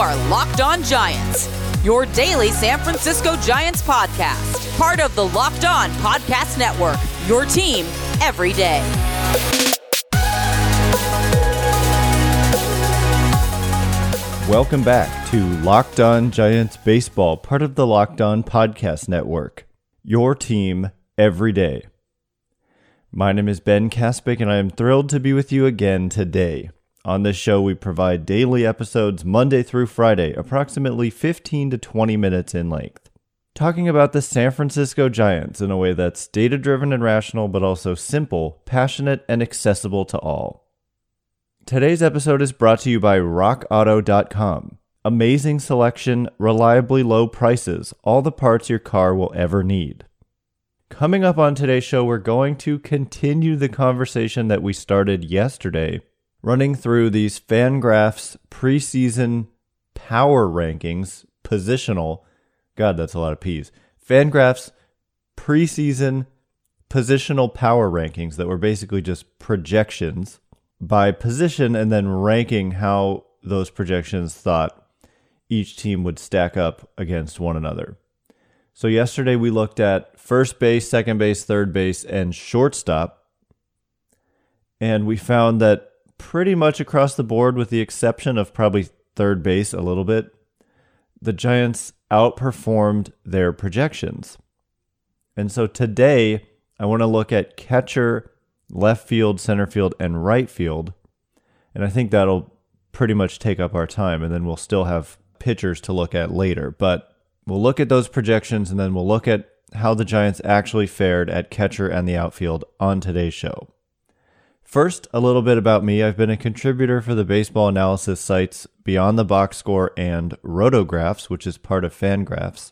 are Locked On Giants, your daily San Francisco Giants podcast, part of the Locked On Podcast Network, your team every day. Welcome back to Locked On Giants Baseball, part of the Locked On Podcast Network, your team every day. My name is Ben Kaspick, and I am thrilled to be with you again today. On this show, we provide daily episodes Monday through Friday, approximately 15 to 20 minutes in length, talking about the San Francisco Giants in a way that's data driven and rational, but also simple, passionate, and accessible to all. Today's episode is brought to you by RockAuto.com. Amazing selection, reliably low prices, all the parts your car will ever need. Coming up on today's show, we're going to continue the conversation that we started yesterday, running through these Fangraphs preseason power rankings, positional. God, that's a lot of P's. Fangraphs preseason positional power rankings that were basically just projections by position and then ranking how those projections thought each team would stack up against one another. So, yesterday we looked at first base, second base, third base, and shortstop. And we found that pretty much across the board, with the exception of probably third base a little bit, the Giants outperformed their projections. And so today, I want to look at catcher left field, center field, and right field. And I think that'll pretty much take up our time, and then we'll still have pitchers to look at later. But we'll look at those projections, and then we'll look at how the Giants actually fared at catcher and the outfield on today's show. First, a little bit about me. I've been a contributor for the baseball analysis sites Beyond the Box Score and Rotographs, which is part of Fangraphs.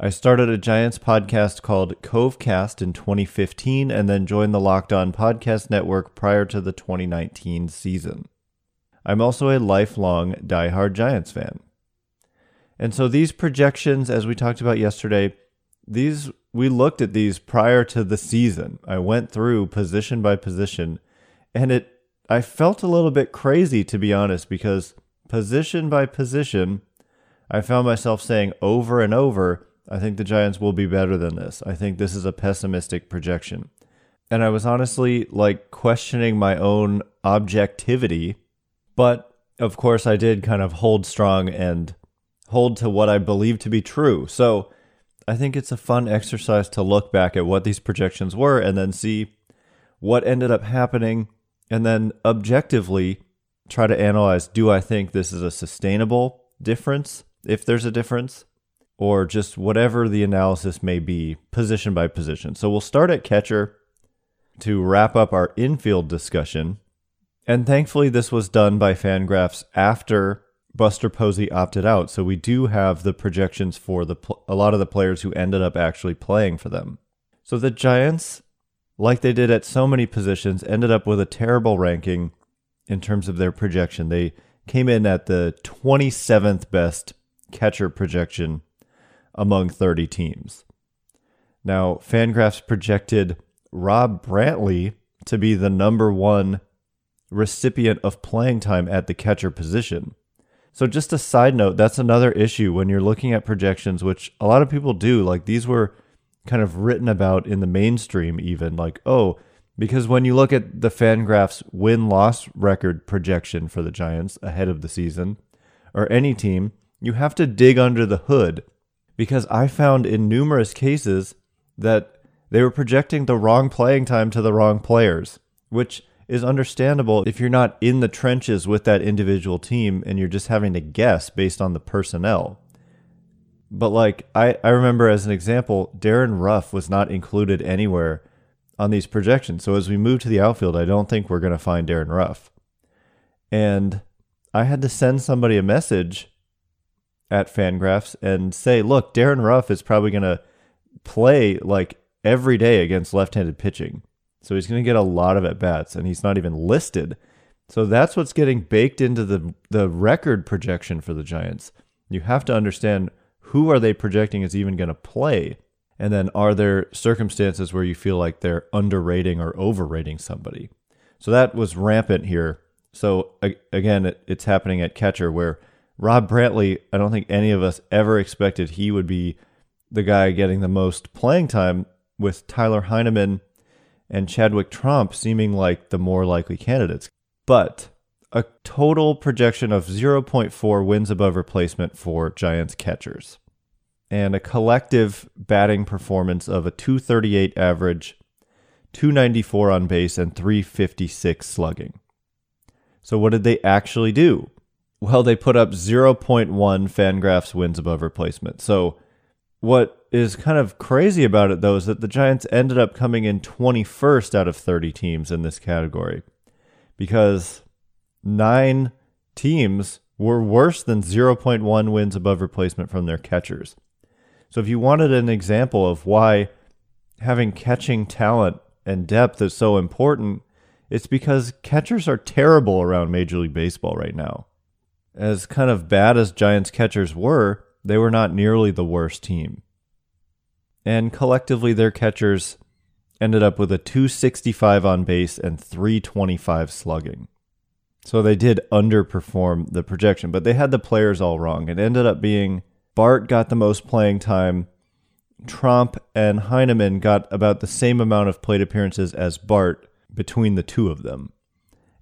I started a Giants podcast called Covecast in 2015 and then joined the Locked On Podcast Network prior to the 2019 season. I'm also a lifelong die-hard Giants fan. And so these projections, as we talked about yesterday, these we looked at these prior to the season. I went through position by position, and it I felt a little bit crazy to be honest, because position by position, I found myself saying over and over I think the Giants will be better than this. I think this is a pessimistic projection. And I was honestly like questioning my own objectivity. But of course, I did kind of hold strong and hold to what I believe to be true. So I think it's a fun exercise to look back at what these projections were and then see what ended up happening. And then objectively try to analyze do I think this is a sustainable difference? If there's a difference, or just whatever the analysis may be, position by position. So we'll start at catcher to wrap up our infield discussion. And thankfully, this was done by Fangraphs after Buster Posey opted out. So we do have the projections for the a lot of the players who ended up actually playing for them. So the Giants, like they did at so many positions, ended up with a terrible ranking in terms of their projection. They came in at the 27th best catcher projection among 30 teams. Now, Fangraphs projected Rob Brantley to be the number one recipient of playing time at the catcher position. So, just a side note, that's another issue when you're looking at projections, which a lot of people do. Like, these were kind of written about in the mainstream, even like, oh, because when you look at the Fangraphs win loss record projection for the Giants ahead of the season, or any team, you have to dig under the hood because I found in numerous cases that they were projecting the wrong playing time to the wrong players, which is understandable if you're not in the trenches with that individual team and you're just having to guess based on the personnel. But like I, I remember as an example, Darin Ruf was not included anywhere on these projections. So as we move to the outfield, I don't think we're going to find Darin Ruf. And I had to send somebody a message at Fangraphs and say, look, Darin Ruf is probably going to play like every day against left-handed pitching. So he's going to get a lot of at bats, and he's not even listed. So that's what's getting baked into the the record projection for the Giants. You have to understand who are they projecting is even going to play, and then are there circumstances where you feel like they're underrating or overrating somebody. So that was rampant here. So again, it's happening at catcher where Rob Brantley, I don't think any of us ever expected he would be the guy getting the most playing time with Tyler Heineman and Chadwick Tromp seeming like the more likely candidates. But a total projection of 0.4 wins above replacement for Giants catchers and a collective batting performance of a 238 average, 294 on base, and 356 slugging. So, what did they actually do? Well, they put up 0.1 Fangraphs wins above replacement. So, what is kind of crazy about it, though, is that the Giants ended up coming in 21st out of 30 teams in this category because nine teams were worse than 0.1 wins above replacement from their catchers. So, if you wanted an example of why having catching talent and depth is so important, it's because catchers are terrible around Major League Baseball right now. As kind of bad as Giants catchers were, they were not nearly the worst team. And collectively, their catchers ended up with a 265 on base and 325 slugging. So they did underperform the projection, but they had the players all wrong. It ended up being Bart got the most playing time. Tromp and Heineman got about the same amount of plate appearances as Bart between the two of them.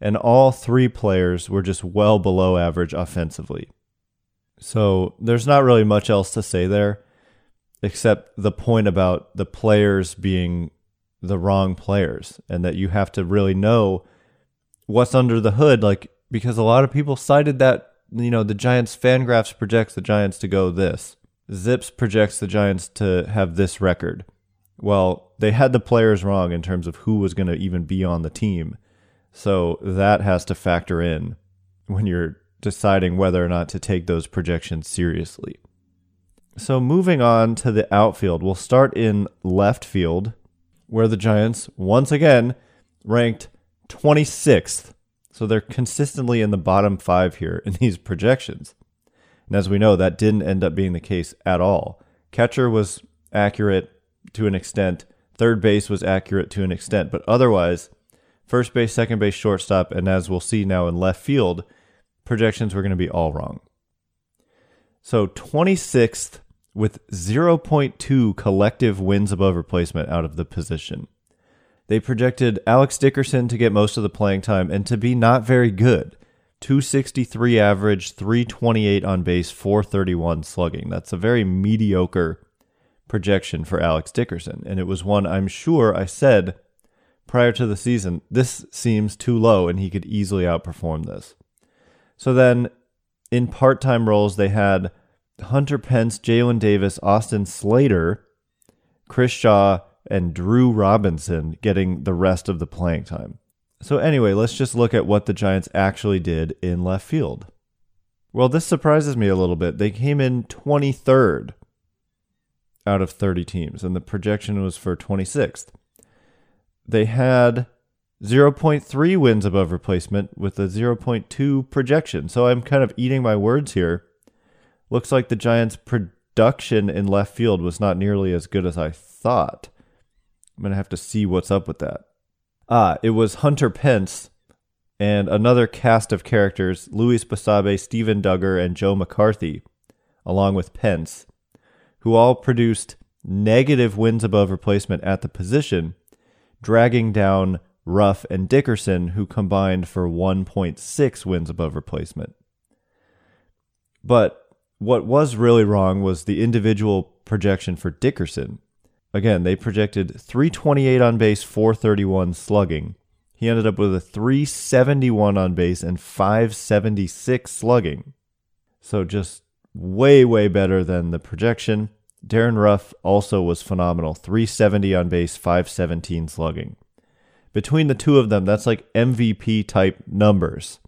And all three players were just well below average offensively. So there's not really much else to say there, except the point about the players being the wrong players and that you have to really know what's under the hood. Like, because a lot of people cited that, you know, the Giants Fangraphs projects the Giants to go this, Zips projects the Giants to have this record. Well, they had the players wrong in terms of who was going to even be on the team. So that has to factor in when you're deciding whether or not to take those projections seriously. So, moving on to the outfield, we'll start in left field, where the Giants, once again, ranked 26th. So, they're consistently in the bottom five here in these projections. And as we know, that didn't end up being the case at all. Catcher was accurate to an extent, third base was accurate to an extent, but otherwise, first base, second base, shortstop, and as we'll see now in left field, projections were going to be all wrong. So 26th with 0.2 collective wins above replacement out of the position. They projected Alex Dickerson to get most of the playing time and to be not very good. 263 average, 328 on base, 431 slugging. That's a very mediocre projection for Alex Dickerson. And it was one I'm sure I said prior to the season, this seems too low and he could easily outperform this. So then in part time roles, they had Hunter Pence, Jaylin Davis, Austin Slater, Chris Shaw, and Drew Robinson getting the rest of the playing time. So, anyway, let's just look at what the Giants actually did in left field. Well, this surprises me a little bit. They came in 23rd out of 30 teams, and the projection was for 26th. They had 0.3 wins above replacement with a 0.2 projection. So I'm kind of eating my words here. Looks like the Giants' production in left field was not nearly as good as I thought. I'm going to have to see what's up with that. Ah, it was Hunter Pence and another cast of characters Luis Basabe, Steven Duggar, and Joe McCarthy, along with Pence, who all produced negative wins above replacement at the position, dragging down Ruf, and Dickerson, who combined for 1.6 wins above replacement. But what was really wrong was the individual projection for Dickerson. Again, they projected 328 on base, 431 slugging. He ended up with a 371 on base and 576 slugging. So just way, way better than the projection. Darin Ruf also was phenomenal 370 on base, 517 slugging between the two of them, that's like MVP type numbers.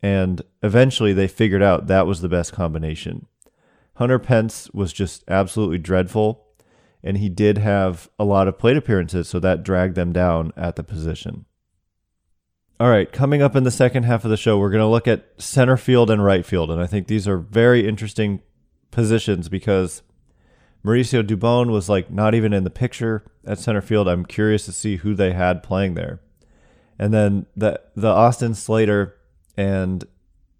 And eventually they figured out that was the best combination. Hunter Pence was just absolutely dreadful, and he did have a lot of plate appearances, so that dragged them down at the position. All right, coming up in the second half of the show, we're going to look at center field and right field. And I think these are very interesting positions because Mauricio Dubon was like not even in the picture at center field. I'm curious to see who they had playing there. And then the the Austin Slater and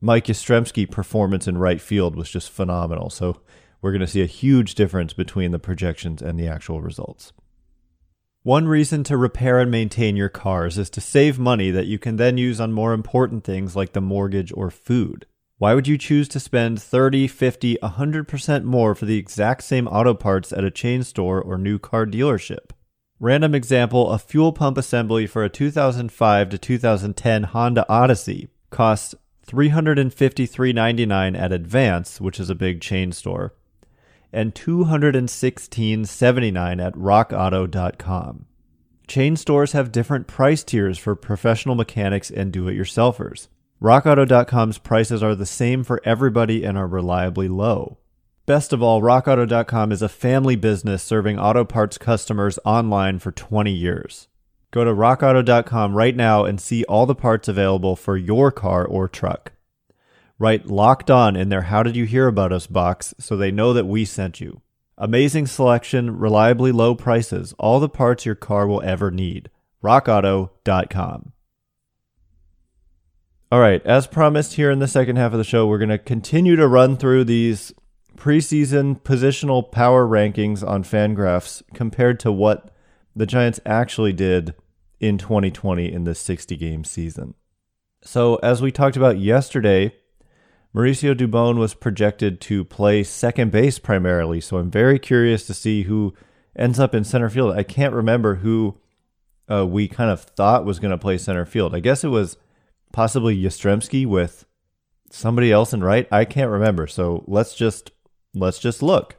Mike Yastrzemski performance in right field was just phenomenal. So we're going to see a huge difference between the projections and the actual results. One reason to repair and maintain your cars is to save money that you can then use on more important things like the mortgage or food. Why would you choose to spend 30, 50, 100% more for the exact same auto parts at a chain store or new car dealership? Random example, a fuel pump assembly for a 2005 to 2010 Honda Odyssey costs $353.99 at Advance, which is a big chain store, and $216.79 at rockauto.com. Chain stores have different price tiers for professional mechanics and do it yourselfers. RockAuto.com's prices are the same for everybody and are reliably low. Best of all, RockAuto.com is a family business serving auto parts customers online for 20 years. Go to RockAuto.com right now and see all the parts available for your car or truck. Write locked on in their How Did You Hear About Us box so they know that we sent you. Amazing selection, reliably low prices, all the parts your car will ever need. RockAuto.com. All right, as promised here in the second half of the show, we're going to continue to run through these preseason positional power rankings on Fangraphs compared to what the Giants actually did in 2020 in the 60 game season. So, as we talked about yesterday, Mauricio Dubon was projected to play second base primarily, so I'm very curious to see who ends up in center field. I can't remember who uh, we kind of thought was going to play center field. I guess it was possibly Yastrzemski with somebody else in right. I can't remember. So let's just let's just look.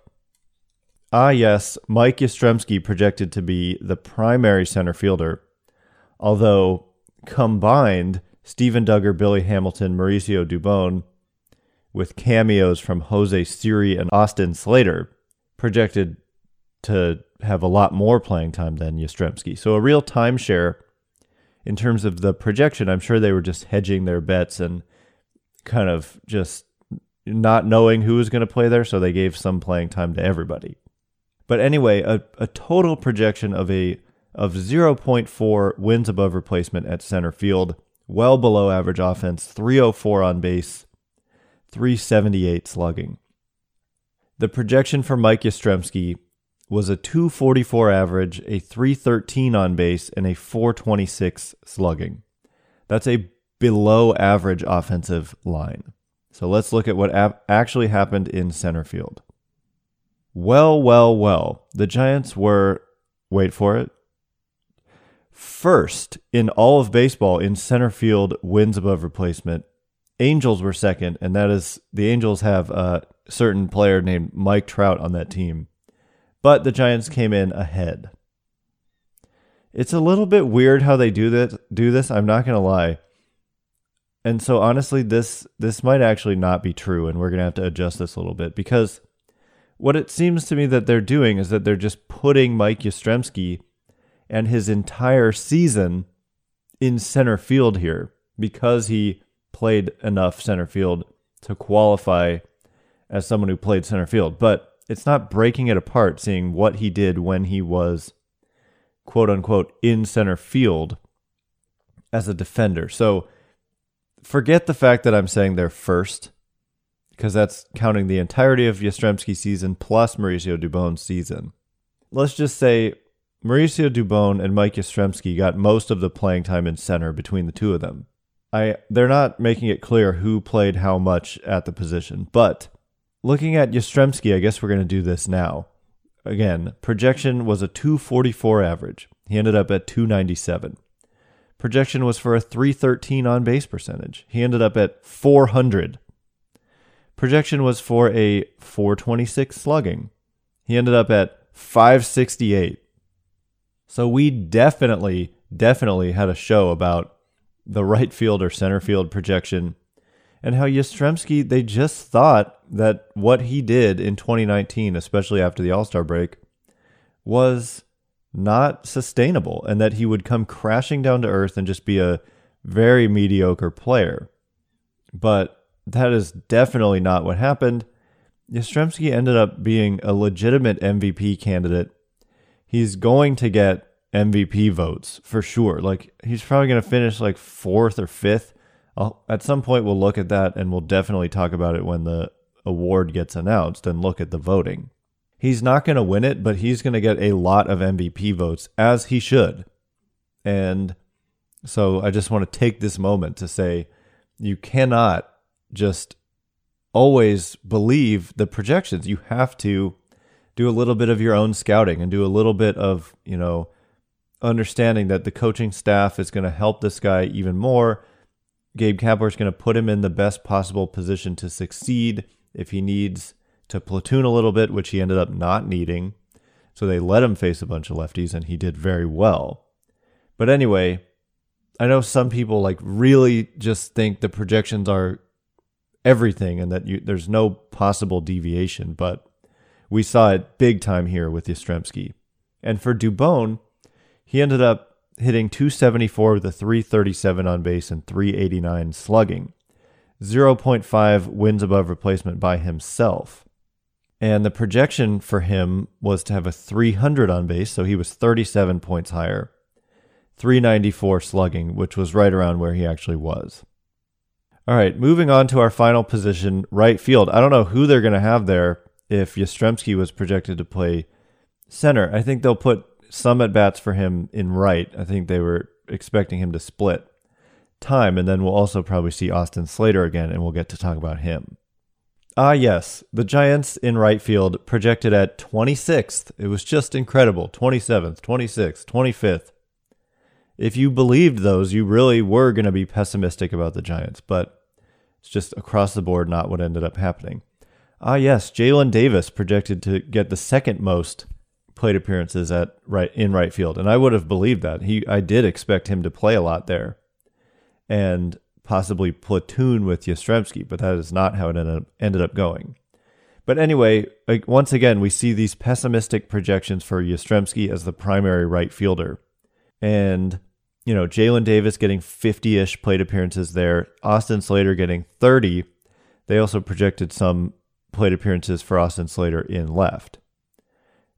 Ah, yes, Mike Yastrzemski projected to be the primary center fielder, although combined, Steven Duggar, Billy Hamilton, Mauricio Dubon with cameos from Jose Siri and Austin Slater, projected to have a lot more playing time than Yastrzemski. So a real timeshare in terms of the projection. I'm sure they were just hedging their bets and kind of just not knowing who was going to play there, so they gave some playing time to everybody. But anyway, a, a total projection of a of 0.4 wins above replacement at center field, well below average offense, 304 on base, 378 slugging. The projection for Mike Yastrzemski was a 244 average, a 313 on base, and a 426 slugging. That's a below average offensive line. So let's look at what actually happened in center field. Well, well, well. The Giants were, wait for it, first in all of baseball in center field wins above replacement Angels were second, and that is the Angels have a certain player named Mike Trout on that team. But the Giants came in ahead. It's a little bit weird how they do that do this, I'm not going to lie. And so honestly this this might actually not be true and we're going to have to adjust this a little bit because what it seems to me that they're doing is that they're just putting Mike Yastrzemski and his entire season in center field here because he played enough center field to qualify as someone who played center field. But it's not breaking it apart, seeing what he did when he was quote unquote in center field as a defender. So forget the fact that I'm saying they're first, because that's counting the entirety of Yastrzemski's season plus Mauricio Dubon's season. Let's just say Mauricio Dubon and Mike Yastrzemski got most of the playing time in center between the two of them. I they're not making it clear who played how much at the position, but looking at Yastrzemski, I guess we're going to do this now. Again, projection was a 244 average. He ended up at 297. Projection was for a 313 on base percentage. He ended up at 400. Projection was for a 426 slugging. He ended up at 568. So we definitely, definitely had a show about the right field or center field projection, and how Yastrzemski, they just thought that what he did in 2019, especially after the All Star break, was not sustainable and that he would come crashing down to earth and just be a very mediocre player. But that is definitely not what happened. Yastrzemski ended up being a legitimate MVP candidate. He's going to get MVP votes for sure. Like he's probably going to finish like fourth or fifth At some point, we'll look at that and we'll definitely talk about it when the award gets announced and look at the voting. He's not going to win it, but he's going to get a lot of MVP votes, as he should. And so I just want to take this moment to say you cannot just always believe the projections. You have to do a little bit of your own scouting and do a little bit of, you know, understanding that the coaching staff is going to help this guy even more. Gabe Kapler is going to put him in the best possible position to succeed if he needs to platoon a little bit, which he ended up not needing. So they let him face a bunch of lefties and he did very well. But anyway, I know some people like really just think the projections are everything and that you, there's no possible deviation, but we saw it big time here with Yastrzemski. And for Dubon, he ended up hitting 274 with a 337 on base and 389 slugging. 0.5 wins above replacement by himself. And the projection for him was to have a 300 on base, so he was 37 points higher. 394 slugging, which was right around where he actually was. All right, moving on to our final position, right field. I don't know who they're going to have there if Yastrzemski was projected to play center. I think they'll put some at bats for him in right. I think they were expecting him to split time, and then we'll also probably see Austin Slater again, and we'll get to talk about him. Ah, yes, the Giants in right field projected at 26th. It was just incredible 27th, 26th, 25th. If you believed those, you really were going to be pessimistic about the Giants, but it's just across the board not what ended up happening. Ah, yes, Jaylin Davis projected to get the second most plate appearances at right in right field, and I would have believed that. He, I did expect him to play a lot there, and possibly platoon with Yastrzemski, but that is not how it ended up, ended up going. But anyway, like, once again, we see these pessimistic projections for Yastrzemski as the primary right fielder, and you know Jaylin Davis getting 50ish plate appearances there, Austin Slater getting 30. They also projected some plate appearances for Austin Slater in left.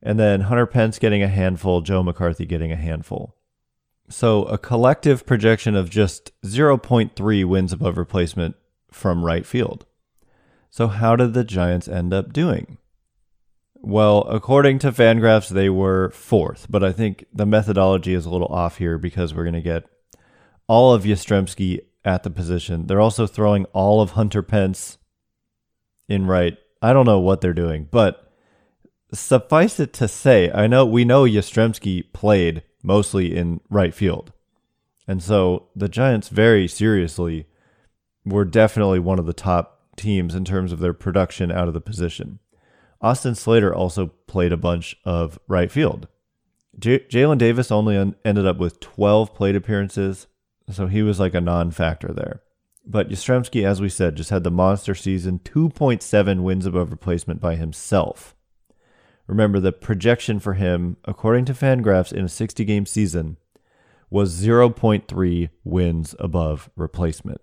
And then Hunter Pence getting a handful, Joe McCarthy getting a handful. So a collective projection of just 0.3 wins above replacement from right field. So how did the Giants end up doing? Well, according to Fangraphs, they were fourth, but I think the methodology is a little off here because we're going to get all of Yastrzemski at the position. They're also throwing all of Hunter Pence in right. I don't know what they're doing, but suffice it to say, I know we know Yastrzemski played mostly in right field. And so the Giants very seriously were definitely one of the top teams in terms of their production out of the position. Austin Slater also played a bunch of right field. J- Jaylin Davis only un- ended up with 12 plate appearances, so he was like a non factor there. But Yastrzemski, as we said, just had the monster season 2.7 wins above replacement by himself. Remember, the projection for him, according to Fangraphs, in a 60 game season was 0.3 wins above replacement.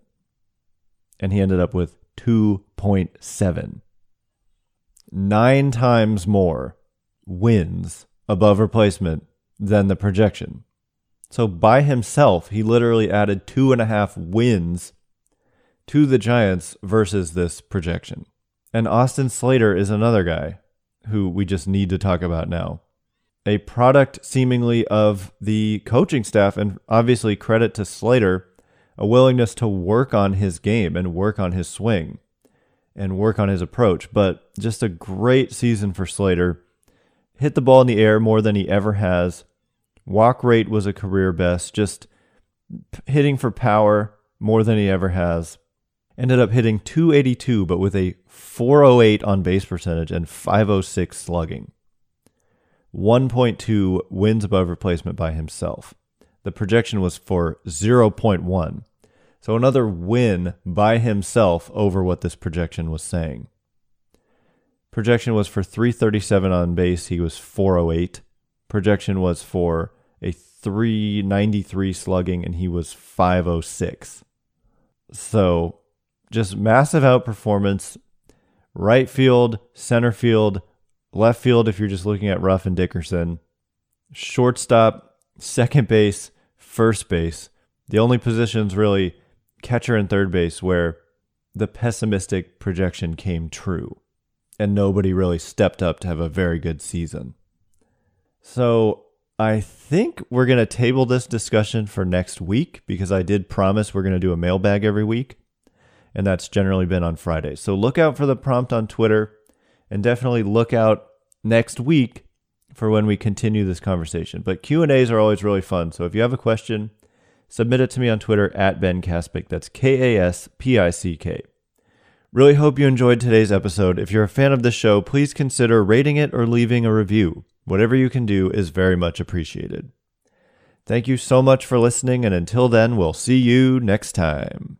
And he ended up with 2.7. Nine times more wins above replacement than the projection. So by himself, he literally added two and a half wins to the Giants versus this projection. And Austin Slater is another guy who we just need to talk about now. A product seemingly of the coaching staff, and obviously credit to Slater, a willingness to work on his game and work on his swing and work on his approach. But just a great season for Slater. Hit the ball in the air more than he ever has. Walk rate was a career best, just hitting for power more than he ever has ended up hitting 282, but with a 408 on base percentage and 506 slugging. 1.2 wins above replacement by himself. The projection was for 0.1. So another win by himself over what this projection was saying. Projection was for 337 on base. He was 408. Projection was for a 393 slugging, and he was 506. So just massive outperformance. Right field, center field, left field if you're just looking at Ruf and Dickerson, shortstop, second base, first base. The only positions really catcher and third base where the pessimistic projection came true and nobody really stepped up to have a very good season. So I think we're going to table this discussion for next week because I did promise we're going to do a mailbag every week. And that's generally been on Friday. So look out for the prompt on Twitter and definitely look out next week for when we continue this conversation. But Q&As are always really fun. So if you have a question, submit it to me on Twitter at Ben Kaspick. That's K A S P I C K. Really hope you enjoyed today's episode. If you're a fan of the show, please consider rating it or leaving a review. Whatever you can do is very much appreciated. Thank you so much for listening, and until then, we'll see you next time.